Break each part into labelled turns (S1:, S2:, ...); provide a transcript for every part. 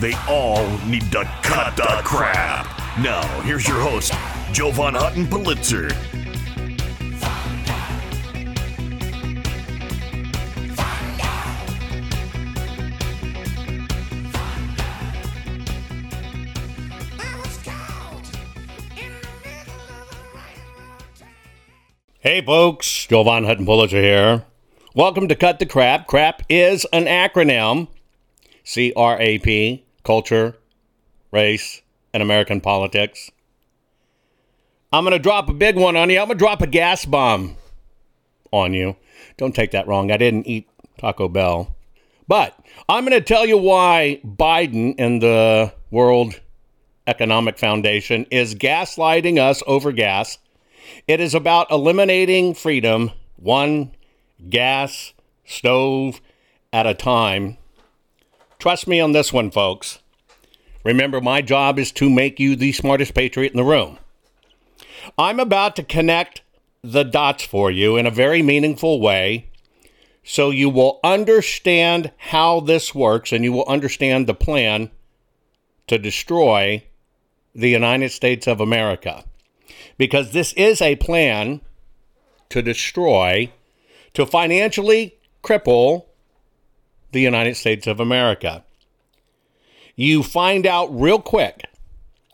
S1: They all need to cut the crap. Now, here's your host, Jovan Hutton Pulitzer.
S2: Hey folks, Joe Jovan Hutton Pulitzer here. Welcome to Cut the Crap. Crap is an acronym. C R A P, culture, race, and American politics. I'm going to drop a big one on you. I'm going to drop a gas bomb on you. Don't take that wrong. I didn't eat Taco Bell. But I'm going to tell you why Biden and the World Economic Foundation is gaslighting us over gas. It is about eliminating freedom one gas stove at a time. Trust me on this one, folks. Remember, my job is to make you the smartest patriot in the room. I'm about to connect the dots for you in a very meaningful way so you will understand how this works and you will understand the plan to destroy the United States of America. Because this is a plan to destroy, to financially cripple the United States of America. You find out real quick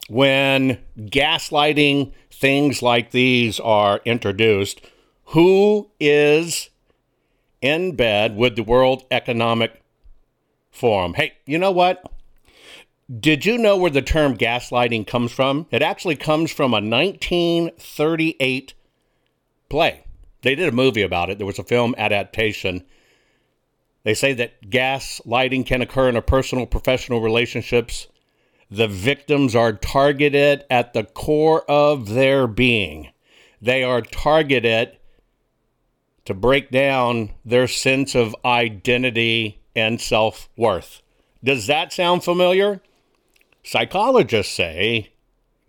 S2: when gaslighting things like these are introduced who is in bed with the World Economic Forum. Hey, you know what? Did you know where the term gaslighting comes from? It actually comes from a 1938 play. They did a movie about it. There was a film adaptation. They say that gaslighting can occur in a personal professional relationships. The victims are targeted at the core of their being. They are targeted to break down their sense of identity and self worth. Does that sound familiar? Psychologists say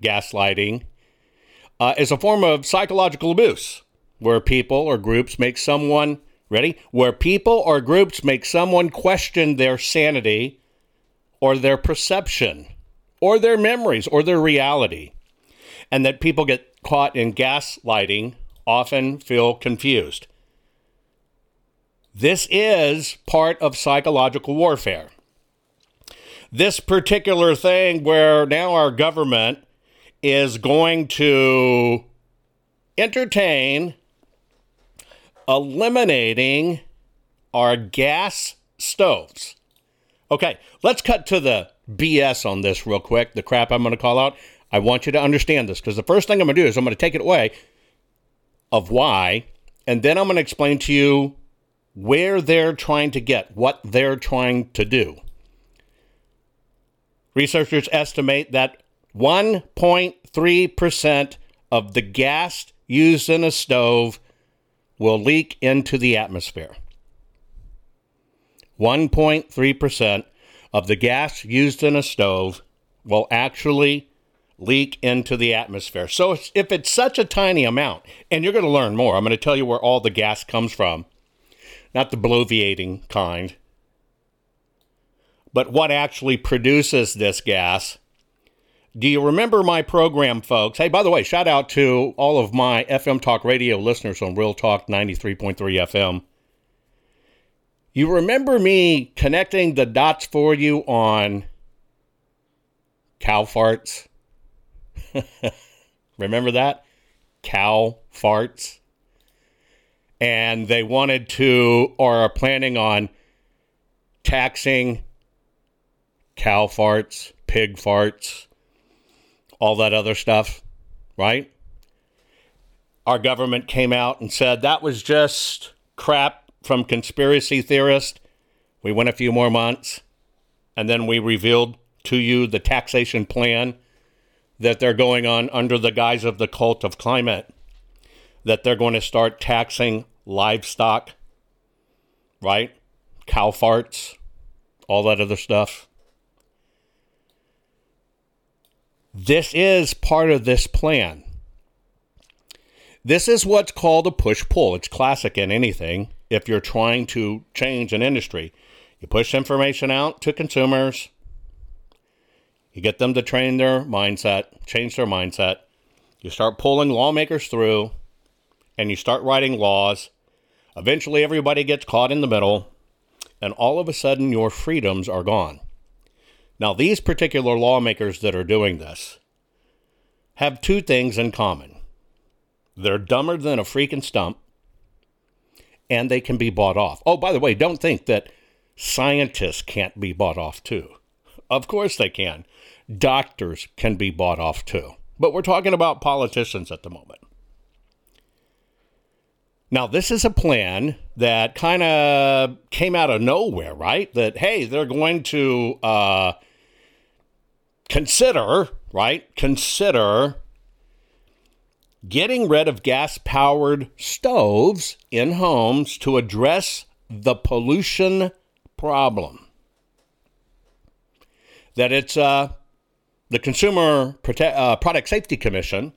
S2: gaslighting uh, is a form of psychological abuse where people or groups make someone, ready? Where people or groups make someone question their sanity or their perception or their memories or their reality. And that people get caught in gaslighting often feel confused. This is part of psychological warfare. This particular thing where now our government is going to entertain eliminating our gas stoves. Okay, let's cut to the BS on this real quick, the crap I'm going to call out. I want you to understand this because the first thing I'm going to do is I'm going to take it away of why, and then I'm going to explain to you where they're trying to get, what they're trying to do. Researchers estimate that 1.3% of the gas used in a stove will leak into the atmosphere. 1.3% of the gas used in a stove will actually leak into the atmosphere. So if it's such a tiny amount, and you're going to learn more, I'm going to tell you where all the gas comes from, not the bloviating kind, but what actually produces this gas. Do you remember my program, folks? Hey, by the way, shout out to all of my FM Talk Radio listeners on Real Talk 93.3 FM. You remember me connecting the dots for you on cow farts? remember that? Cow farts? and they wanted to or are planning on taxing cow farts, pig farts, all that other stuff, right? Our government came out and said that was just crap from conspiracy theorists. We went a few more months and then we revealed to you the taxation plan that they're going on under the guise of the cult of climate, that they're going to start taxing livestock, right? Cow farts, all that other stuff. This is part of this plan. This is what's called a push pull. It's classic in anything if you're trying to change an industry. You push information out to consumers, you get them to train their mindset, change their mindset. You start pulling lawmakers through, and you start writing laws. Eventually, everybody gets caught in the middle, and all of a sudden, your freedoms are gone. Now, these particular lawmakers that are doing this have two things in common they're dumber than a freaking stump, and they can be bought off. Oh, by the way, don't think that scientists can't be bought off too. Of course they can. Doctors can be bought off too. But we're talking about politicians at the moment. Now, this is a plan that kind of came out of nowhere, right? That, hey, they're going to uh, consider, right? Consider getting rid of gas powered stoves in homes to address the pollution problem. That it's uh, the Consumer Prote- uh, Product Safety Commission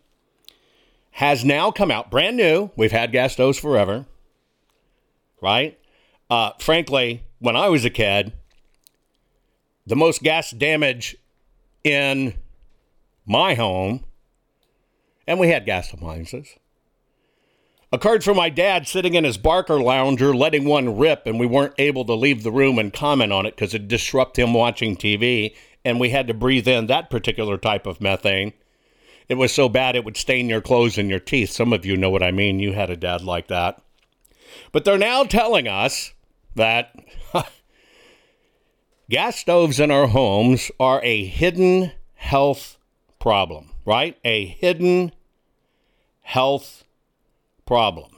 S2: has now come out brand new. We've had gas stoves forever, right? Uh, frankly, when I was a kid, the most gas damage in my home, and we had gas appliances, occurred from my dad sitting in his Barcalounger, letting one rip, and we weren't able to leave the room and comment on it because it disrupted him watching TV, and we had to breathe in that particular type of methane. It was so bad it would stain your clothes and your teeth. Some of you know what I mean. You had a dad like that. But they're now telling us that gas stoves in our homes are a hidden health problem, right? A hidden health problem.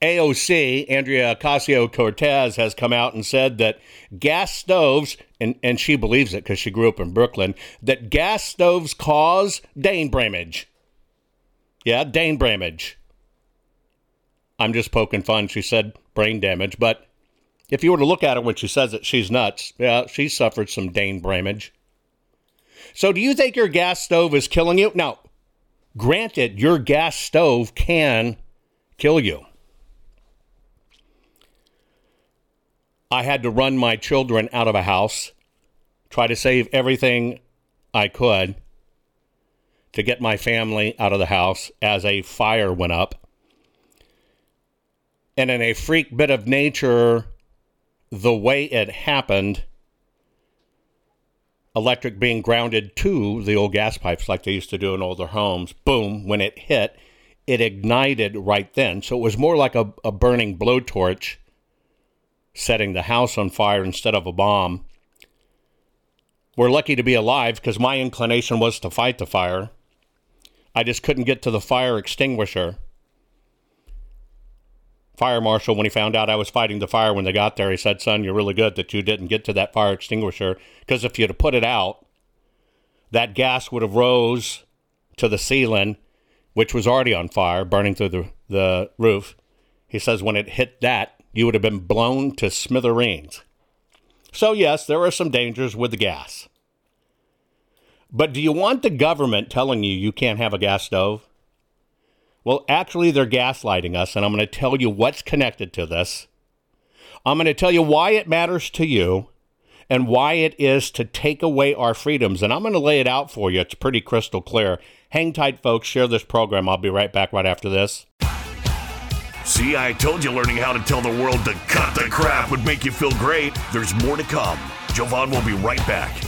S2: AOC, Andrea Ocasio Cortez, has come out and said that gas stoves, and, and she believes it because she grew up in Brooklyn, that gas stoves cause Dane Bramage. Yeah, Dane Bramage. I'm just poking fun. She said brain damage, but if you were to look at her when she says it, she's nuts. Yeah, she suffered some Dane Bramage. So, do you think your gas stove is killing you? Now, granted, your gas stove can kill you. I had to run my children out of a house, try to save everything I could to get my family out of the house as a fire went up. And in a freak bit of nature, the way it happened, electric being grounded to the old gas pipes like they used to do in older homes, boom, when it hit, it ignited right then. So it was more like a, a burning blowtorch setting the house on fire instead of a bomb. We're lucky to be alive because my inclination was to fight the fire. I just couldn't get to the fire extinguisher. Fire marshal, when he found out I was fighting the fire when they got there, he said, Son, you're really good that you didn't get to that fire extinguisher because if you'd have put it out, that gas would have rose to the ceiling, which was already on fire, burning through the, the roof. He says, when it hit that, you would have been blown to smithereens. So, yes, there are some dangers with the gas. But do you want the government telling you you can't have a gas stove? Well, actually, they're gaslighting us, and I'm going to tell you what's connected to this. I'm going to tell you why it matters to you and why it is to take away our freedoms. And I'm going to lay it out for you. It's pretty crystal clear. Hang tight, folks. Share this program. I'll be right back right after this.
S1: See, I told you learning how to tell the world to cut the crap would make you feel great. There's more to come. Jovan will be right back.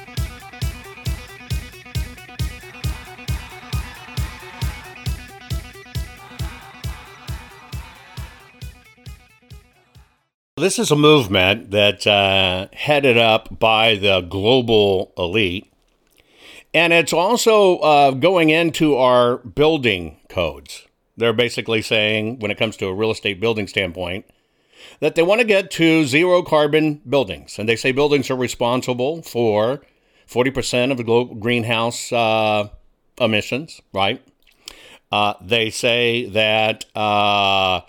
S2: This is a movement that's uh, headed up by the global elite. And it's also uh, going into our building codes. They're basically saying, when it comes to a real estate building standpoint, that they want to get to zero carbon buildings. And they say buildings are responsible for 40% of the global greenhouse uh, emissions, right? Uh, they say that uh,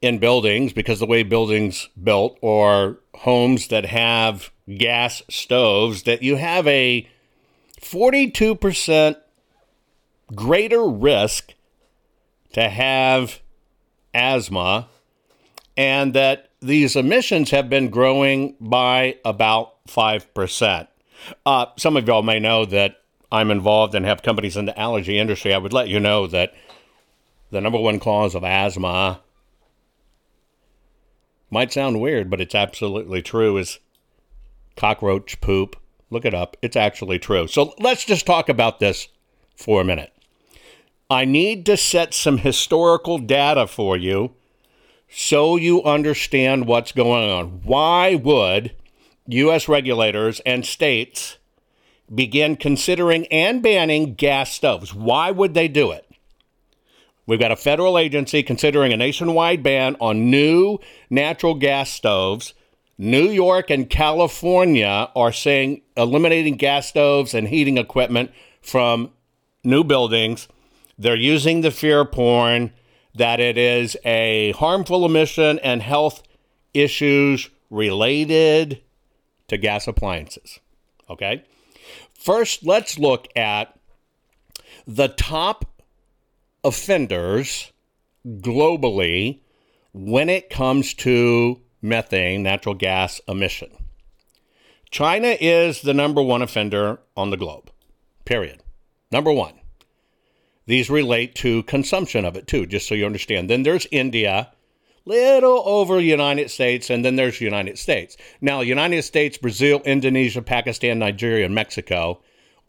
S2: in buildings because the way buildings built or homes that have gas stoves that you have a 42% greater risk to have asthma and that these emissions have been growing by about 5%. Uh, some of y'all may know that I'm involved and have companies in the allergy industry. I would let you know that the number one cause of asthma might sound weird, but it's absolutely true, is cockroach poop. Look it up. It's actually true. So let's just talk about this for a minute. I need to set some historical data for you so you understand what's going on. Why would U.S. regulators and states begin considering and banning gas stoves? Why would they do it? We've got a federal agency considering a nationwide ban on new natural gas stoves New York and California are saying eliminating gas stoves and heating equipment from new buildings. They're using the fear porn that it is a harmful emission and health issues related to gas appliances. Okay? First, let's look at the top offenders globally when it comes to methane, natural gas emission. China is the number one offender on the globe, period. Number one. These relate to consumption of it too, just so you understand. Then there's India, little over United States, and then there's United States. Now, United States, Brazil, Indonesia, Pakistan, Nigeria, and Mexico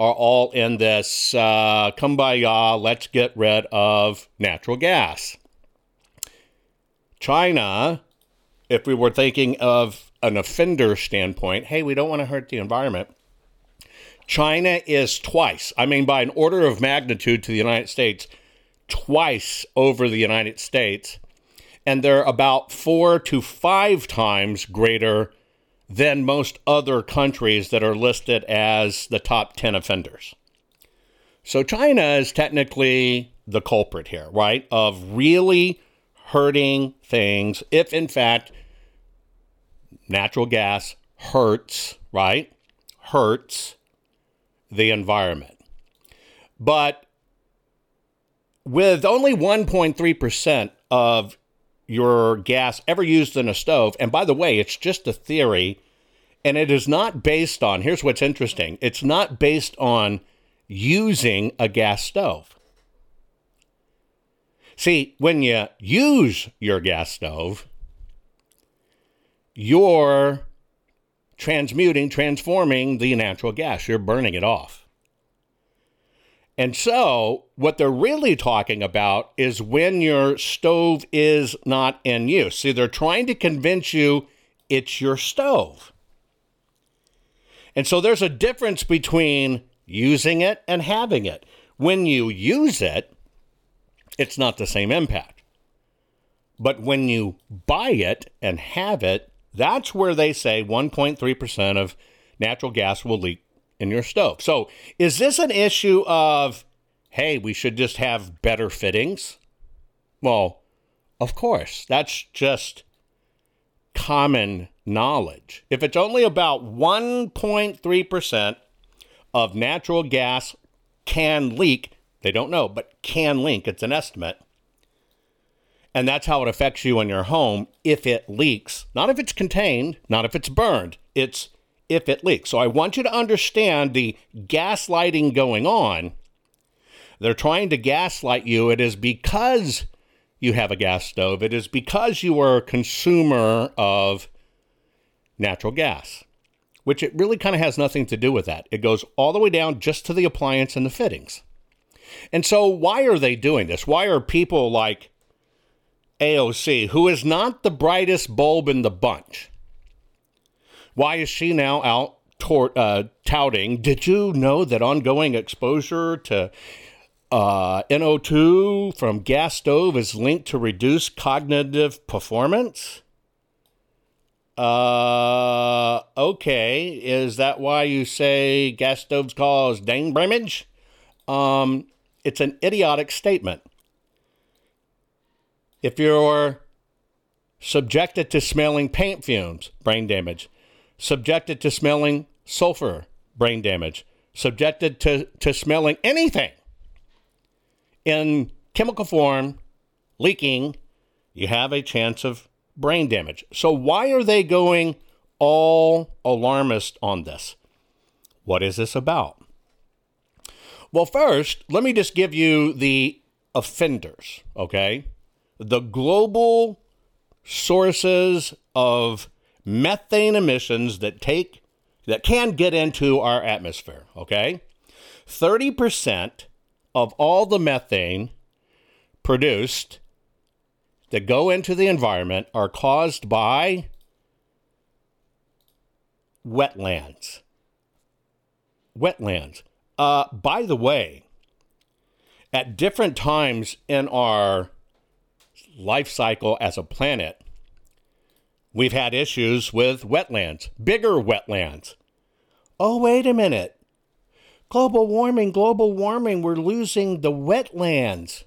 S2: are all in this uh, kumbaya, let's get rid of natural gas. China, if we were thinking of an offender standpoint, hey, we don't want to hurt the environment. China is twice, I mean, by an order of magnitude to the United States, twice over the United States. And they're about four to five times greater than most other countries that are listed as the top 10 offenders. So China is technically the culprit here, right? Of really hurting things if, in fact, natural gas hurts, right? Hurts the environment. But with only 1.3% of your gas ever used in a stove. And by the way, it's just a theory and it is not based on, here's what's interesting it's not based on using a gas stove. See, when you use your gas stove, you're transmuting, transforming the natural gas, you're burning it off. And so, what they're really talking about is when your stove is not in use. See, they're trying to convince you it's your stove. And so, there's a difference between using it and having it. When you use it, it's not the same impact. But when you buy it and have it, that's where they say 1.3% of natural gas will leak in your stove. So, is this an issue of, hey, we should just have better fittings? Well, of course, that's just common knowledge. If it's only about 1.3% of natural gas can leak, they don't know, but can leak, it's an estimate. And that's how it affects you in your home if it leaks. Not if it's contained, not if it's burned. It's if it leaks. So I want you to understand the gaslighting going on. They're trying to gaslight you. It is because you have a gas stove, it is because you are a consumer of natural gas, which it really kind of has nothing to do with that. It goes all the way down just to the appliance and the fittings. And so, why are they doing this? Why are people like AOC, who is not the brightest bulb in the bunch, why is she now out tor- uh, touting? Did you know that ongoing exposure to uh, NO2 from gas stove is linked to reduced cognitive performance? Uh, okay. Is that why you say gas stoves cause brain damage? Um, it's an idiotic statement. If you're subjected to smelling paint fumes, brain damage subjected to smelling sulfur, brain damage, subjected to, to smelling anything in chemical form, leaking, you have a chance of brain damage. So, why are they going all alarmist on this? What is this about? Well, first, let me just give you the offenders, okay? The global sources of methane emissions that take that can get into our atmosphere, okay? 30% of all the methane produced that go into the environment are caused by wetlands. Wetlands. Uh, by the way, at different times in our life cycle as a planet, we've had issues with wetlands, bigger wetlands. Oh, wait a minute. Global warming, global warming, we're losing the wetlands.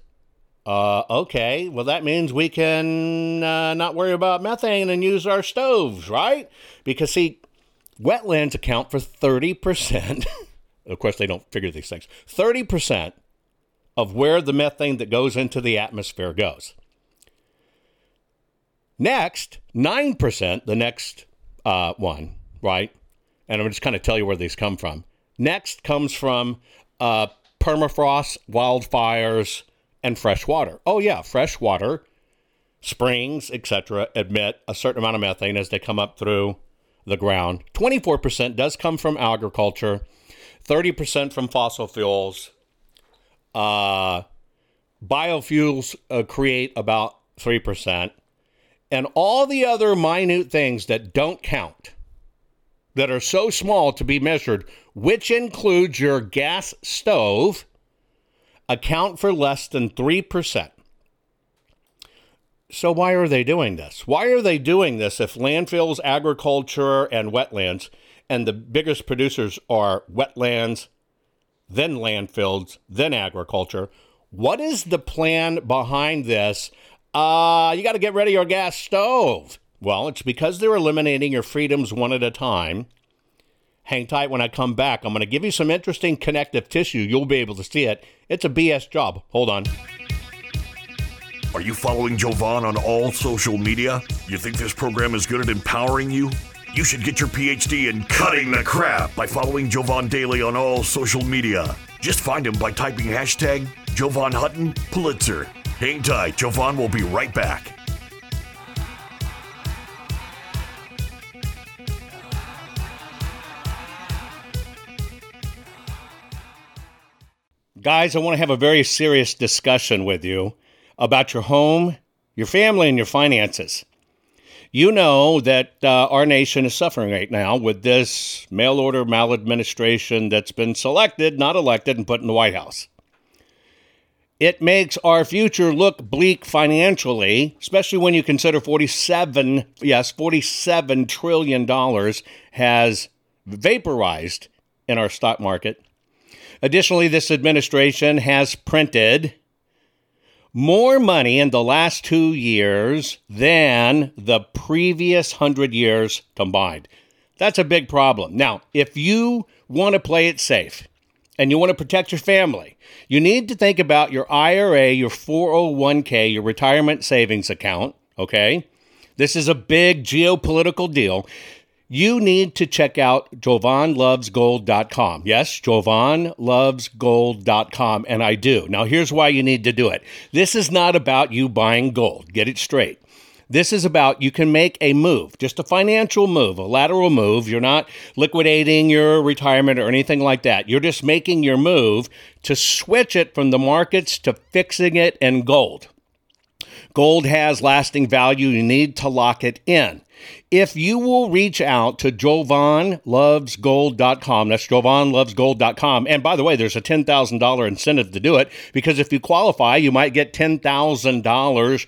S2: Uh, okay, well, that means we can uh, not worry about methane and use our stoves, right? Because, see, wetlands account for 30%. of course, they don't figure these things. 30% of where the methane that goes into the atmosphere goes. Next, 9%, the next uh, one, right? And I'm just kind of tell you where these come from. Next comes from uh, permafrost, wildfires, and fresh water. Oh, yeah, fresh water, springs, etc., emit a certain amount of methane as they come up through the ground. 24% does come from agriculture, 30% from fossil fuels. Uh, biofuels uh, create about 3%. And all the other minute things that don't count, that are so small to be measured, which includes your gas stove account for less than 3%. So, why are they doing this? Why are they doing this if landfills, agriculture, and wetlands, and the biggest producers are wetlands, then landfills, then agriculture? What is the plan behind this? Uh, you got to get rid of your gas stove. Well, it's because they're eliminating your freedoms one at a time Hang tight when I come back. I'm going to give you some interesting connective tissue. You'll be able to see it. It's a BS job. Hold on.
S1: Are you following Jovan on all social media? You think this program is good at empowering you? You should get your PhD in cutting the crap by following Jovan Daily on all social media. Just find him by typing hashtag Jovan Hutton Pulitzer. Hang tight, Jovan will be right back.
S2: Guys, I want to have a very serious discussion with you about your home, your family, and your finances. You know that uh, our nation is suffering right now with this mail order maladministration that's been selected, not elected, and put in the White House. It makes our future look bleak financially, especially when you consider 47, yes, 47 trillion dollars has vaporized in our stock market Additionally, this administration has printed more money in the last two years than the previous hundred years combined. That's a big problem. Now, if you want to play it safe and you want to protect your family, you need to think about your IRA, your 401k, your retirement savings account, okay? This is a big geopolitical deal you need to check out jovanlovesgold.com. Yes, jovanlovesgold.com, and I do. Now, here's why you need to do it. This is not about you buying gold. Get it straight. This is about you can make a move, just a financial move, a lateral move. You're not liquidating your retirement or anything like that. You're just making your move to switch it from the markets to fixing it in gold. Gold has lasting value. You need to lock it in. If you will reach out to jovanlovesgold.com, that's jovanlovesgold.com. And by the way, there's a $10,000 incentive to do it because if you qualify, you might get $10,000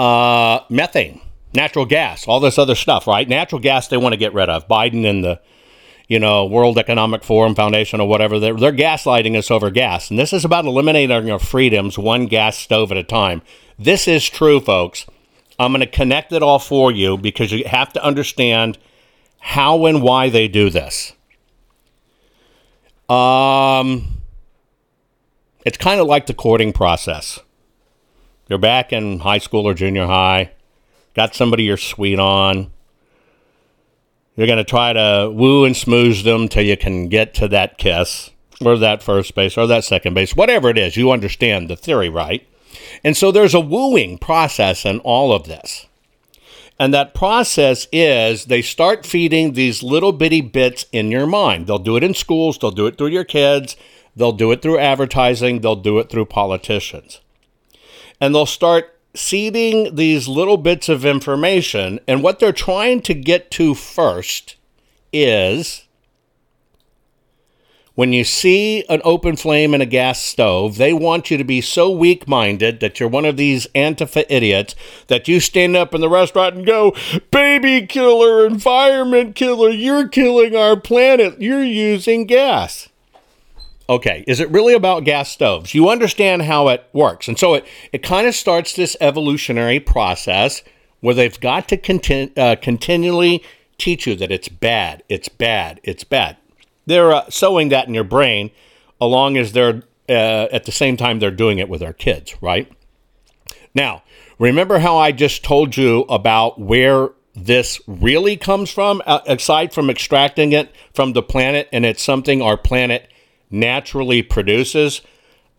S2: uh, methane, natural gas, all this other stuff, right? Natural gas they want to get rid of. Biden and the you know, World Economic Forum Foundation or whatever, they're, they're gaslighting us over gas. And this is about eliminating our freedoms one gas stove at a time. This is true, folks. I'm going to connect it all for you because you have to understand how and why they do this. Um, it's kind of like the courting process. You're back in high school or junior high, got somebody you're sweet on you're going to try to woo and smooze them till you can get to that kiss or that first base or that second base, whatever it is. You understand the theory, right? And so there's a wooing process in all of this. And that process is they start feeding these little bitty bits in your mind. They'll do it in schools, they'll do it through your kids, they'll do it through advertising, they'll do it through politicians. And they'll start seeding these little bits of information, and what they're trying to get to first is when you see an open flame in a gas stove, they want you to be so weak minded that you're one of these Antifa idiots that you stand up in the restaurant and go, Baby killer, environment killer, you're killing our planet, you're using gas okay, is it really about gas stoves? You understand how it works. And so it, it kind of starts this evolutionary process where they've got to continu- uh, continually teach you that it's bad, it's bad, it's bad. They're uh, sowing that in your brain along as they're uh, at the same time they're doing it with our kids, right? Now, remember how I just told you about where this really comes from, uh, aside from extracting it from the planet, and it's something our planet naturally produces,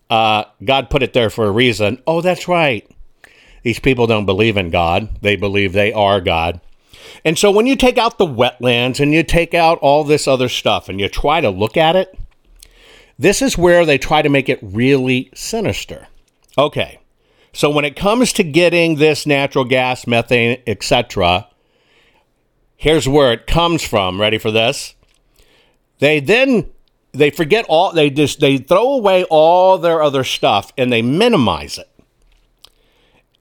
S2: uh, God put it there for a reason. Oh, that's right. These people don't believe in God, they believe they are God. And so when you take out the wetlands and you take out all this other stuff and you try to look at it, this is where they try to make it really sinister. Okay. So when it comes to getting this natural gas, methane, etc., here's where it comes from. Ready for this? They then they forget all they just they throw away all their other stuff and they minimize it.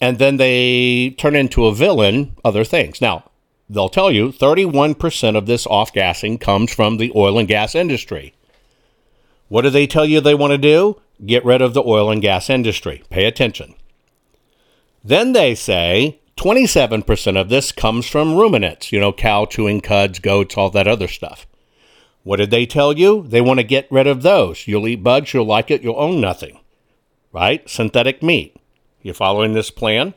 S2: And then they turn into a villain other things. Now they'll tell you 31% of this off-gassing comes from the oil and gas industry. What do they tell you they want to do? Get rid of the oil and gas industry. Pay attention. Then they say 27% of this comes from ruminants you know cow chewing cuds goats all that other stuff what did they tell you? They want to get rid of those. You'll eat bugs, you'll like it, you'll own nothing. Right? Synthetic meat. You following this plan?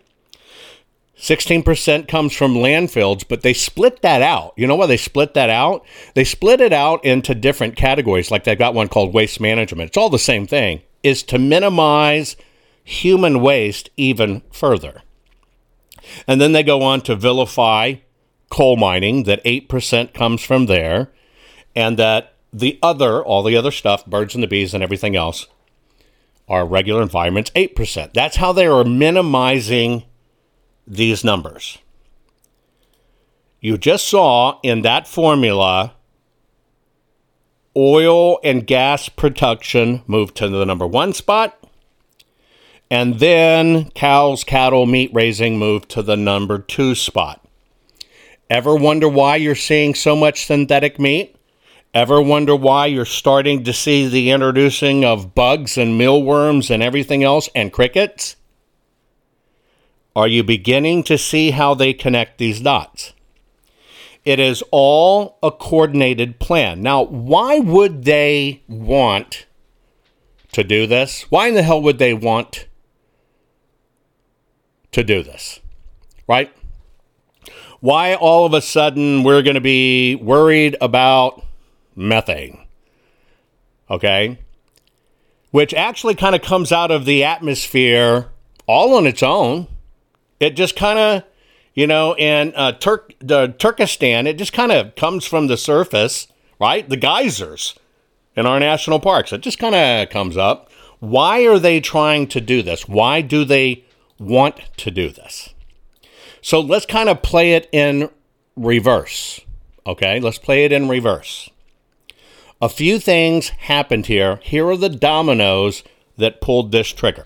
S2: 16% comes from landfills, but they split that out. You know why they split that out? They split it out into different categories. Like they've got one called waste management. It's all the same thing, is to minimize human waste even further. And then they go on to vilify coal mining, that 8% comes from there. And that the other, all the other stuff, birds and the bees and everything else, are regular environments 8%. That's how they are minimizing these numbers. You just saw in that formula oil and gas production moved to the number one spot. And then cows, cattle, meat raising moved to the number two spot. Ever wonder why you're seeing so much synthetic meat? Ever wonder why you're starting to see the introducing of bugs and mealworms and everything else and crickets? Are you beginning to see how they connect these dots? It is all a coordinated plan. Now, why would they want to do this? Why in the hell would they want to do this? Right? Why all of a sudden we're going to be worried about methane. Okay? Which actually kind of comes out of the atmosphere all on its own. It just kind of, you know, in uh, Turk, the Turkestan, it just kind of comes from the surface, right? The geysers in our national parks. It just kind of comes up. Why are they trying to do this? Why do they want to do this? So let's kind of play it in reverse. Okay, let's play it in reverse. A few things happened here. Here are the dominoes that pulled this trigger.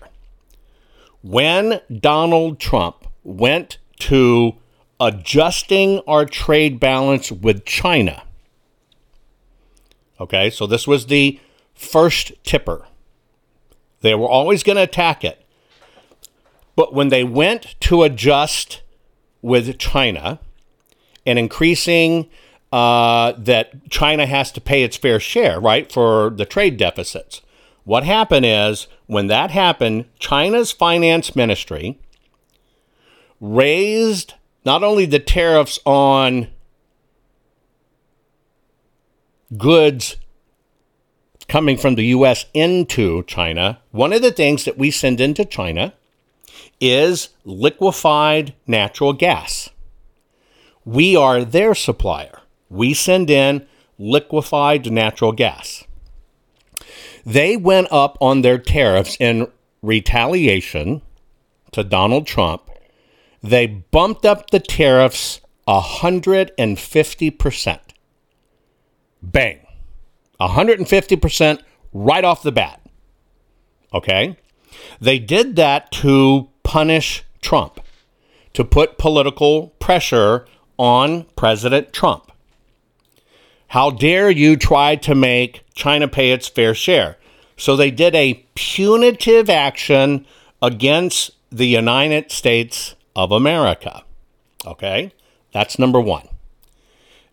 S2: When Donald Trump went to adjusting our trade balance with China, okay, so this was the first tipper. They were always going to attack it. But when they went to adjust with China and increasing uh, that China has to pay its fair share, right, for the trade deficits. What happened is when that happened, China's finance ministry raised not only the tariffs on goods coming from the US into China, one of the things that we send into China is liquefied natural gas. We are their supplier we send in liquefied natural gas. They went up on their tariffs in retaliation to Donald Trump. They bumped up the tariffs 150%. Bang. 150% right off the bat. Okay? They did that to punish Trump, to put political pressure on President Trump. How dare you try to make China pay its fair share? So they did a punitive action against the United States of America. Okay, that's number one.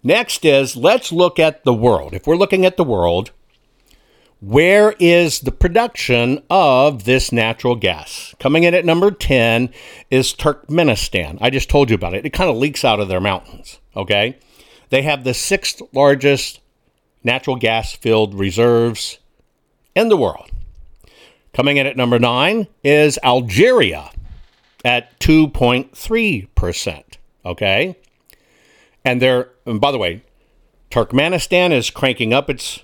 S2: Next is let's look at the world. If we're looking at the world, where is the production of this natural gas? Coming in at number 10 is Turkmenistan. I just told you about it. It kind of leaks out of their mountains. Okay. They have the sixth largest natural gas filled reserves in the world. Coming in at number nine is Algeria at 2.3%. Okay. And they're, and by the way, Turkmenistan is cranking up its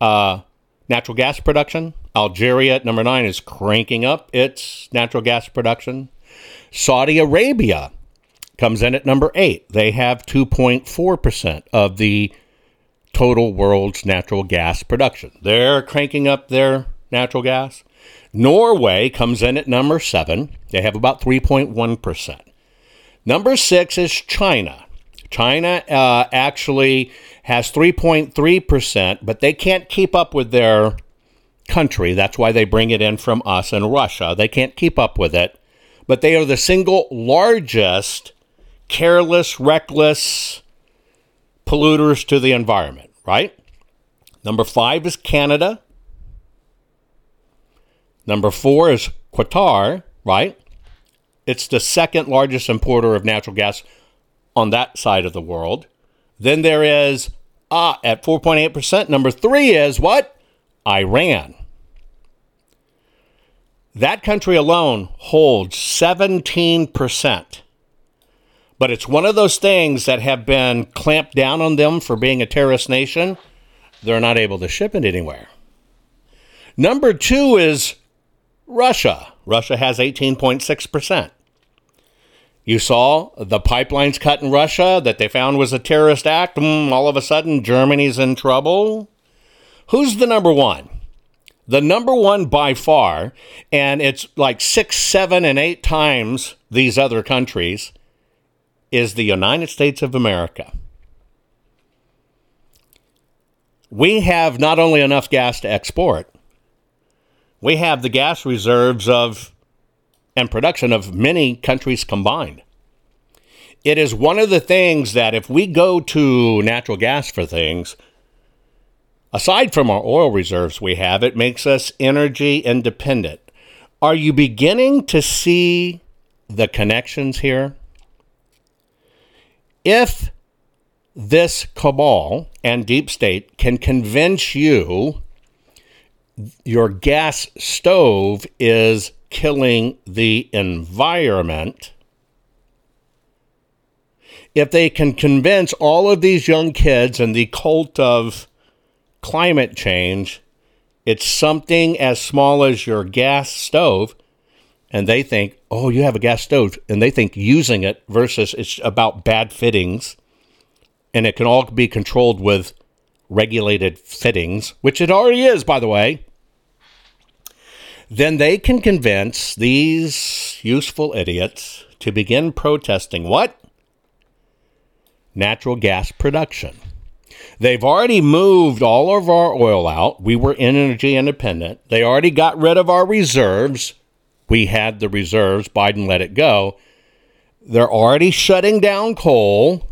S2: uh, natural gas production. Algeria at number nine is cranking up its natural gas production. Saudi Arabia comes in at number eight. They have 2.4% of the total world's natural gas production. They're cranking up their natural gas. Norway comes in at number seven. They have about 3.1%. Number six is China. China uh, actually has 3.3%, but they can't keep up with their country. That's why they bring it in from us and Russia. They can't keep up with it. But they are the single largest careless, reckless polluters to the environment, right? Number five is Canada. Number four is Qatar, right? It's the second largest importer of natural gas on that side of the world. Then there is, ah, at 4.8%. Number three is what? Iran. That country alone holds 17% But it's one of those things that have been clamped down on them for being a terrorist nation. They're not able to ship it anywhere. Number two is Russia. Russia has 18.6%. You saw the pipelines cut in Russia that they found was a terrorist act. Mm, all of a sudden, Germany's in trouble. Who's the number one? The number one by far, and it's like six, seven, and eight times these other countries, is the United States of America. We have not only enough gas to export, we have the gas reserves of and production of many countries combined. It is one of the things that if we go to natural gas for things, aside from our oil reserves we have, it makes us energy independent. Are you beginning to see the connections here? If this cabal and deep state can convince you your gas stove is killing the environment, if they can convince all of these young kids and the cult of climate change, it's something as small as your gas stove, and they think, oh, you have a gas stove, and they think using it versus it's about bad fittings, and it can all be controlled with regulated fittings, which it already is, by the way then they can convince these useful idiots to begin protesting what? Natural gas production. They've already moved all of our oil out. We were energy independent. They already got rid of our reserves. We had the reserves. Biden let it go. They're already shutting down coal.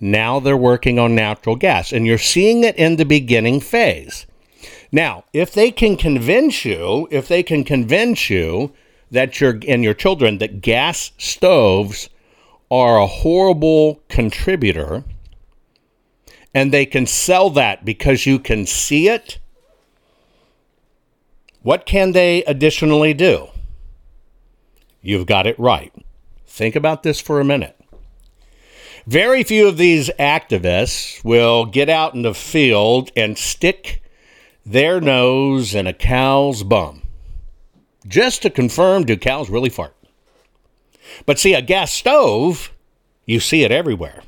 S2: Now they're working on natural gas. And you're seeing it in the beginning phase. Now, if they can convince you, if they can convince you that your and your children that gas stoves are a horrible contributor and they can sell that because you can see it, what can they additionally do? You've got it right. Think about this for a minute. Very few of these activists will get out in the field and stick their nose in a cow's bum. Just to confirm do cows really fart? But see, a gas stove, you see it everywhere.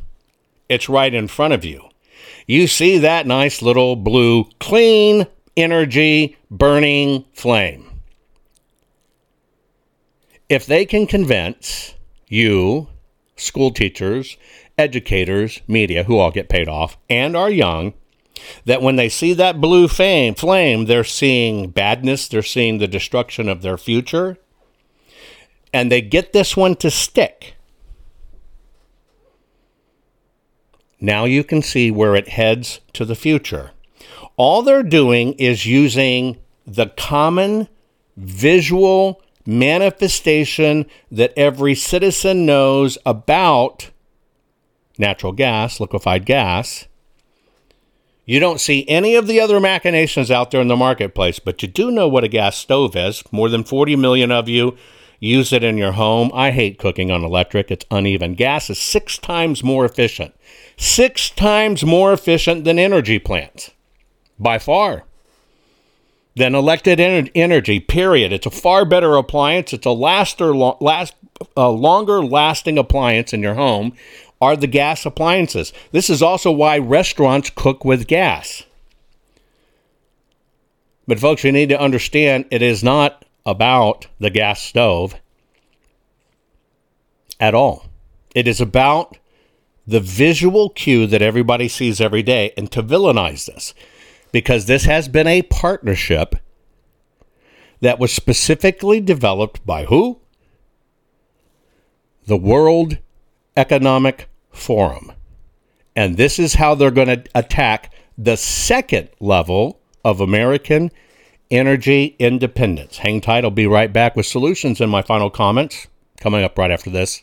S2: It's right in front of you. You see that nice little blue, clean energy burning flame. If they can convince you, school teachers, educators, media, who all get paid off and are young, that when they see that blue flame, flame, they're seeing badness, they're seeing the destruction of their future, and they get this one to stick. Now you can see where it heads to the future. All they're doing is using the common visual manifestation that every citizen knows about natural gas, liquefied gas you don't see any of the other machinations out there in the marketplace, but you do know what a gas stove is. More than 40 million of you use it in your home. I hate cooking on electric, it's uneven. Gas is six times more efficient, six times more efficient than energy plants by far. Than elected energy, period. It's a far better appliance. It's a laster, last, a longer lasting appliance in your home are the gas appliances. This is also why restaurants cook with gas. But, folks, you need to understand it is not about the gas stove at all. It is about the visual cue that everybody sees every day and to villainize this because this has been a partnership that was specifically developed by who? The World Economic Forum. And this is how they're going to attack the second level of American energy independence. Hang tight, I'll be right back with solutions in my final comments coming up right after this.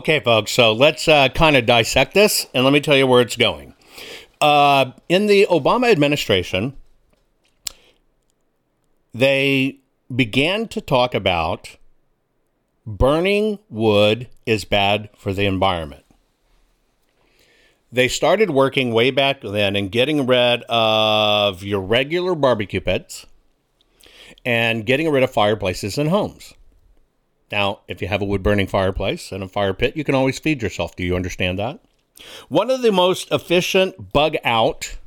S2: Okay, folks, so let's uh, kind of dissect this and let me tell you where it's going. Uh, in the Obama administration, they began to talk about burning wood is bad for the environment. They started working way back then and getting rid of your regular barbecue pits and getting rid of fireplaces in homes. Now, if you have a wood burning fireplace and a fire pit, you can always feed yourself. Do you understand that? One of the most efficient bug out,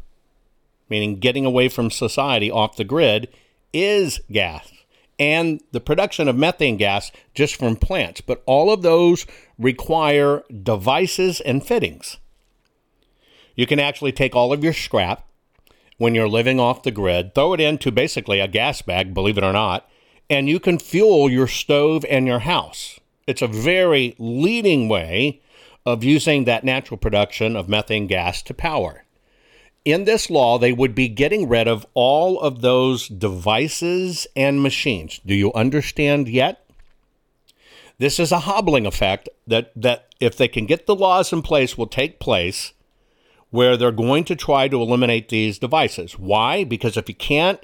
S2: meaning getting away from society off the grid, is gas and the production of methane gas just from plants. But all of those require devices and fittings. You can actually take all of your scrap when you're living off the grid, throw it into basically a gas bag, believe it or not, and you can fuel your stove and your house. It's a very leading way of using that natural production of methane gas to power. in this law, they would be getting rid of all of those devices and machines. Do you understand yet? This is a hobbling effect that, that if they can get the laws in place, will take place where they're going to try to eliminate these devices. Why? Because if you can't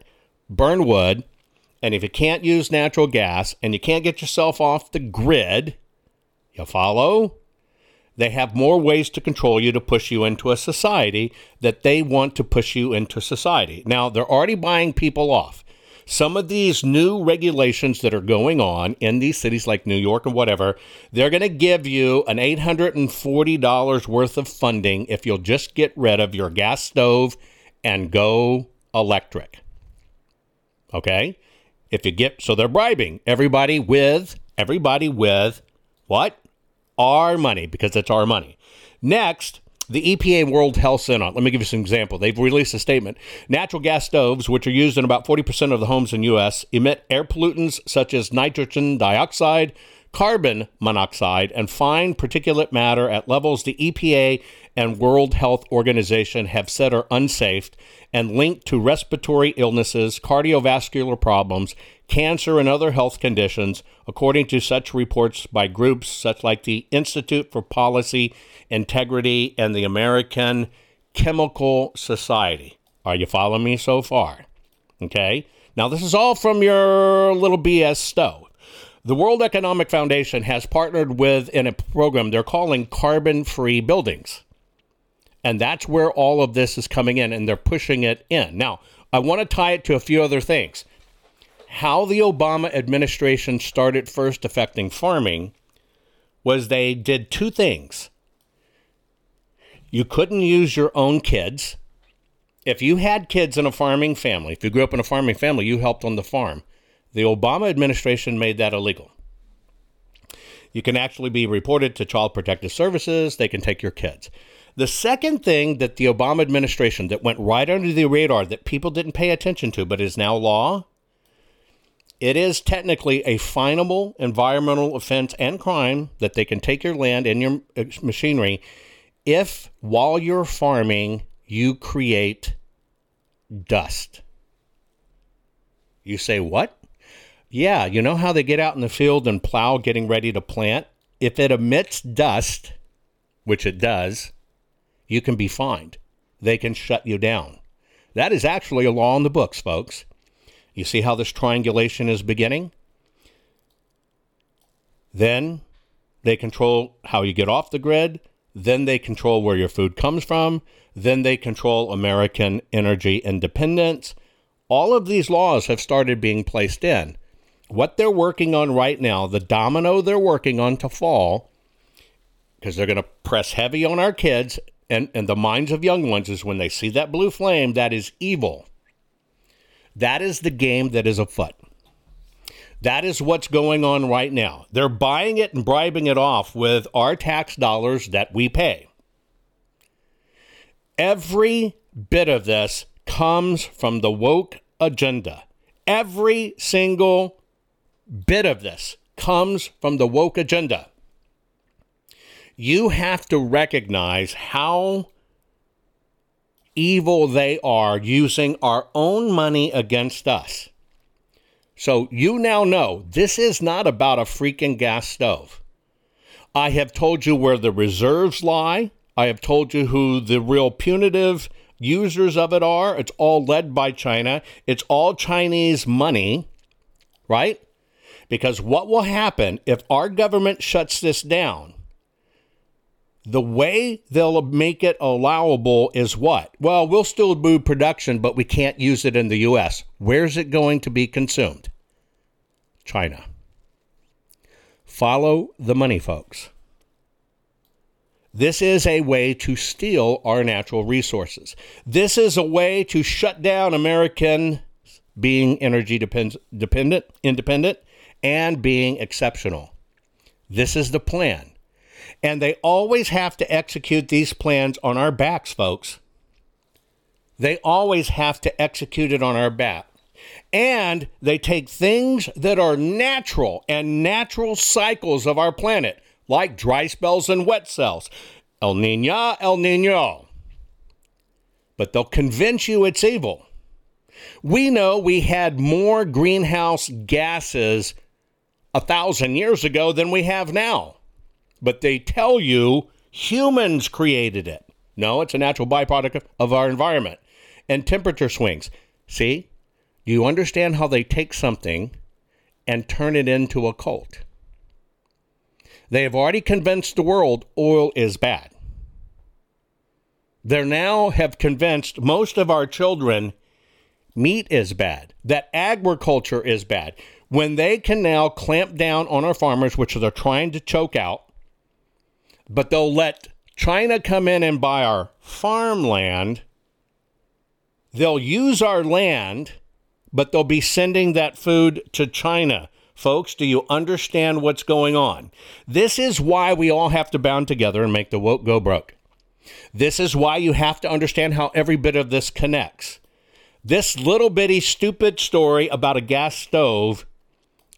S2: burn wood and if you can't use natural gas and you can't get yourself off the grid, you follow? They have more ways to control you to push you into a society that they want to push you into society. Now, they're already buying people off. Some of these new regulations that are going on in these cities like New York and whatever, they're going to give you an $840 worth of funding if you'll just get rid of your gas stove and go electric. Okay? If you get so they're bribing everybody with everybody with what? our money because it's our money. Next, the EPA World Health Center. Let me give you some example. They've released a statement. Natural gas stoves, which are used in about 40% of the homes in U.S., emit air pollutants such as nitrogen dioxide, carbon monoxide, and fine particulate matter at levels the EPA and World Health Organization have said are unsafe and linked to respiratory illnesses, cardiovascular problems, cancer, and other health conditions, according to such reports by groups such like the Institute for Policy Integrity and the American Chemical Society. Are you following me so far? Okay. Now, this is all from your little BS stove. The World Economic Foundation has partnered with in a program they're calling carbon free buildings. And that's where all of this is coming in, and they're pushing it in. Now, I want to tie it to a few other things. How the Obama administration started first affecting farming was they did two things. You couldn't use your own kids. If you had kids in a farming family, if you grew up in a farming family, you helped on the farm. The Obama administration made that illegal. You can actually be reported to Child Protective Services, they can take your kids. The second thing that the Obama administration that went right under the radar that people didn't pay attention to but is now law, it is technically a finable environmental offense and crime that they can take your land and your machinery if while you're farming you create dust. You say what? Yeah, you know how they get out in the field and plow getting ready to plant? If it emits dust, which it does, you can be fined. They can shut you down. That is actually a law in the books, folks. You see how this triangulation is beginning? Then they control how you get off the grid. Then they control where your food comes from. Then they control American energy independence. All of these laws have started being placed in. What they're working on right now, the domino they're working on to fall, because they're going to press heavy on our kids and, and the minds of young ones is when they see that blue flame, that is evil. That is the game that is afoot. That is what's going on right now. They're buying it and bribing it off with our tax dollars that we pay. Every bit of this comes from the woke agenda. Every single bit of this comes from the woke agenda you have to recognize how evil they are using our own money against us. So you now know this is not about a freaking gas stove. I have told you where the reserves lie. I have told you who the real punitive users of it are. It's all led by China. It's all Chinese money, right? Because what will happen if our government shuts this down? the way they'll make it allowable is what? Well, we'll still do production, but we can't use it in the U.S. Where's it going to be consumed? China. Follow the money, folks. This is a way to steal our natural resources. This is a way to shut down American being energy dependent, independent, and being exceptional. This is the plan. And they always have to execute these plans on our backs, folks. They always have to execute it on our back. And they take things that are natural and natural cycles of our planet, like dry spells and wet spells. El Nino, El Nino. but they'll convince you it's evil. We know we had more greenhouse gases a thousand years ago than we have now, but they tell you humans created it. No, it's a natural byproduct of our environment and temperature swings. See, do you understand how they take something and turn it into a cult? They have already convinced the world oil is bad. They now have convinced most of our children meat is bad, that agriculture is bad. When they can now clamp down on our farmers, which they're trying to choke out, but they'll let China come in and buy our farmland, they'll use our land, but they'll be sending that food to China. Folks, do you understand what's going on? This is why we all have to bound together and make the woke go broke. This is why you have to understand how every bit of this connects. This little bitty stupid story about a gas stove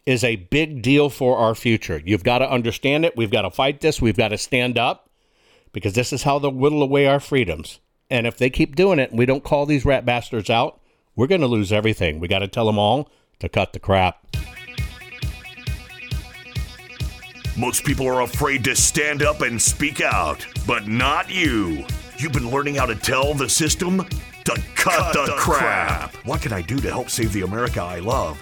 S2: is a big deal for our future. You've got to understand it. We've got to fight this. We've got to stand up because this is how they'll whittle away our freedoms. And if they keep doing it and we don't call these rat bastards out, we're going to lose everything. We got to tell them all to cut the crap.
S1: Most people are afraid to stand up and speak out, but not you. You've been learning how to tell the system to cut, cut the, the crap. crap. What can I do to help save the America I love?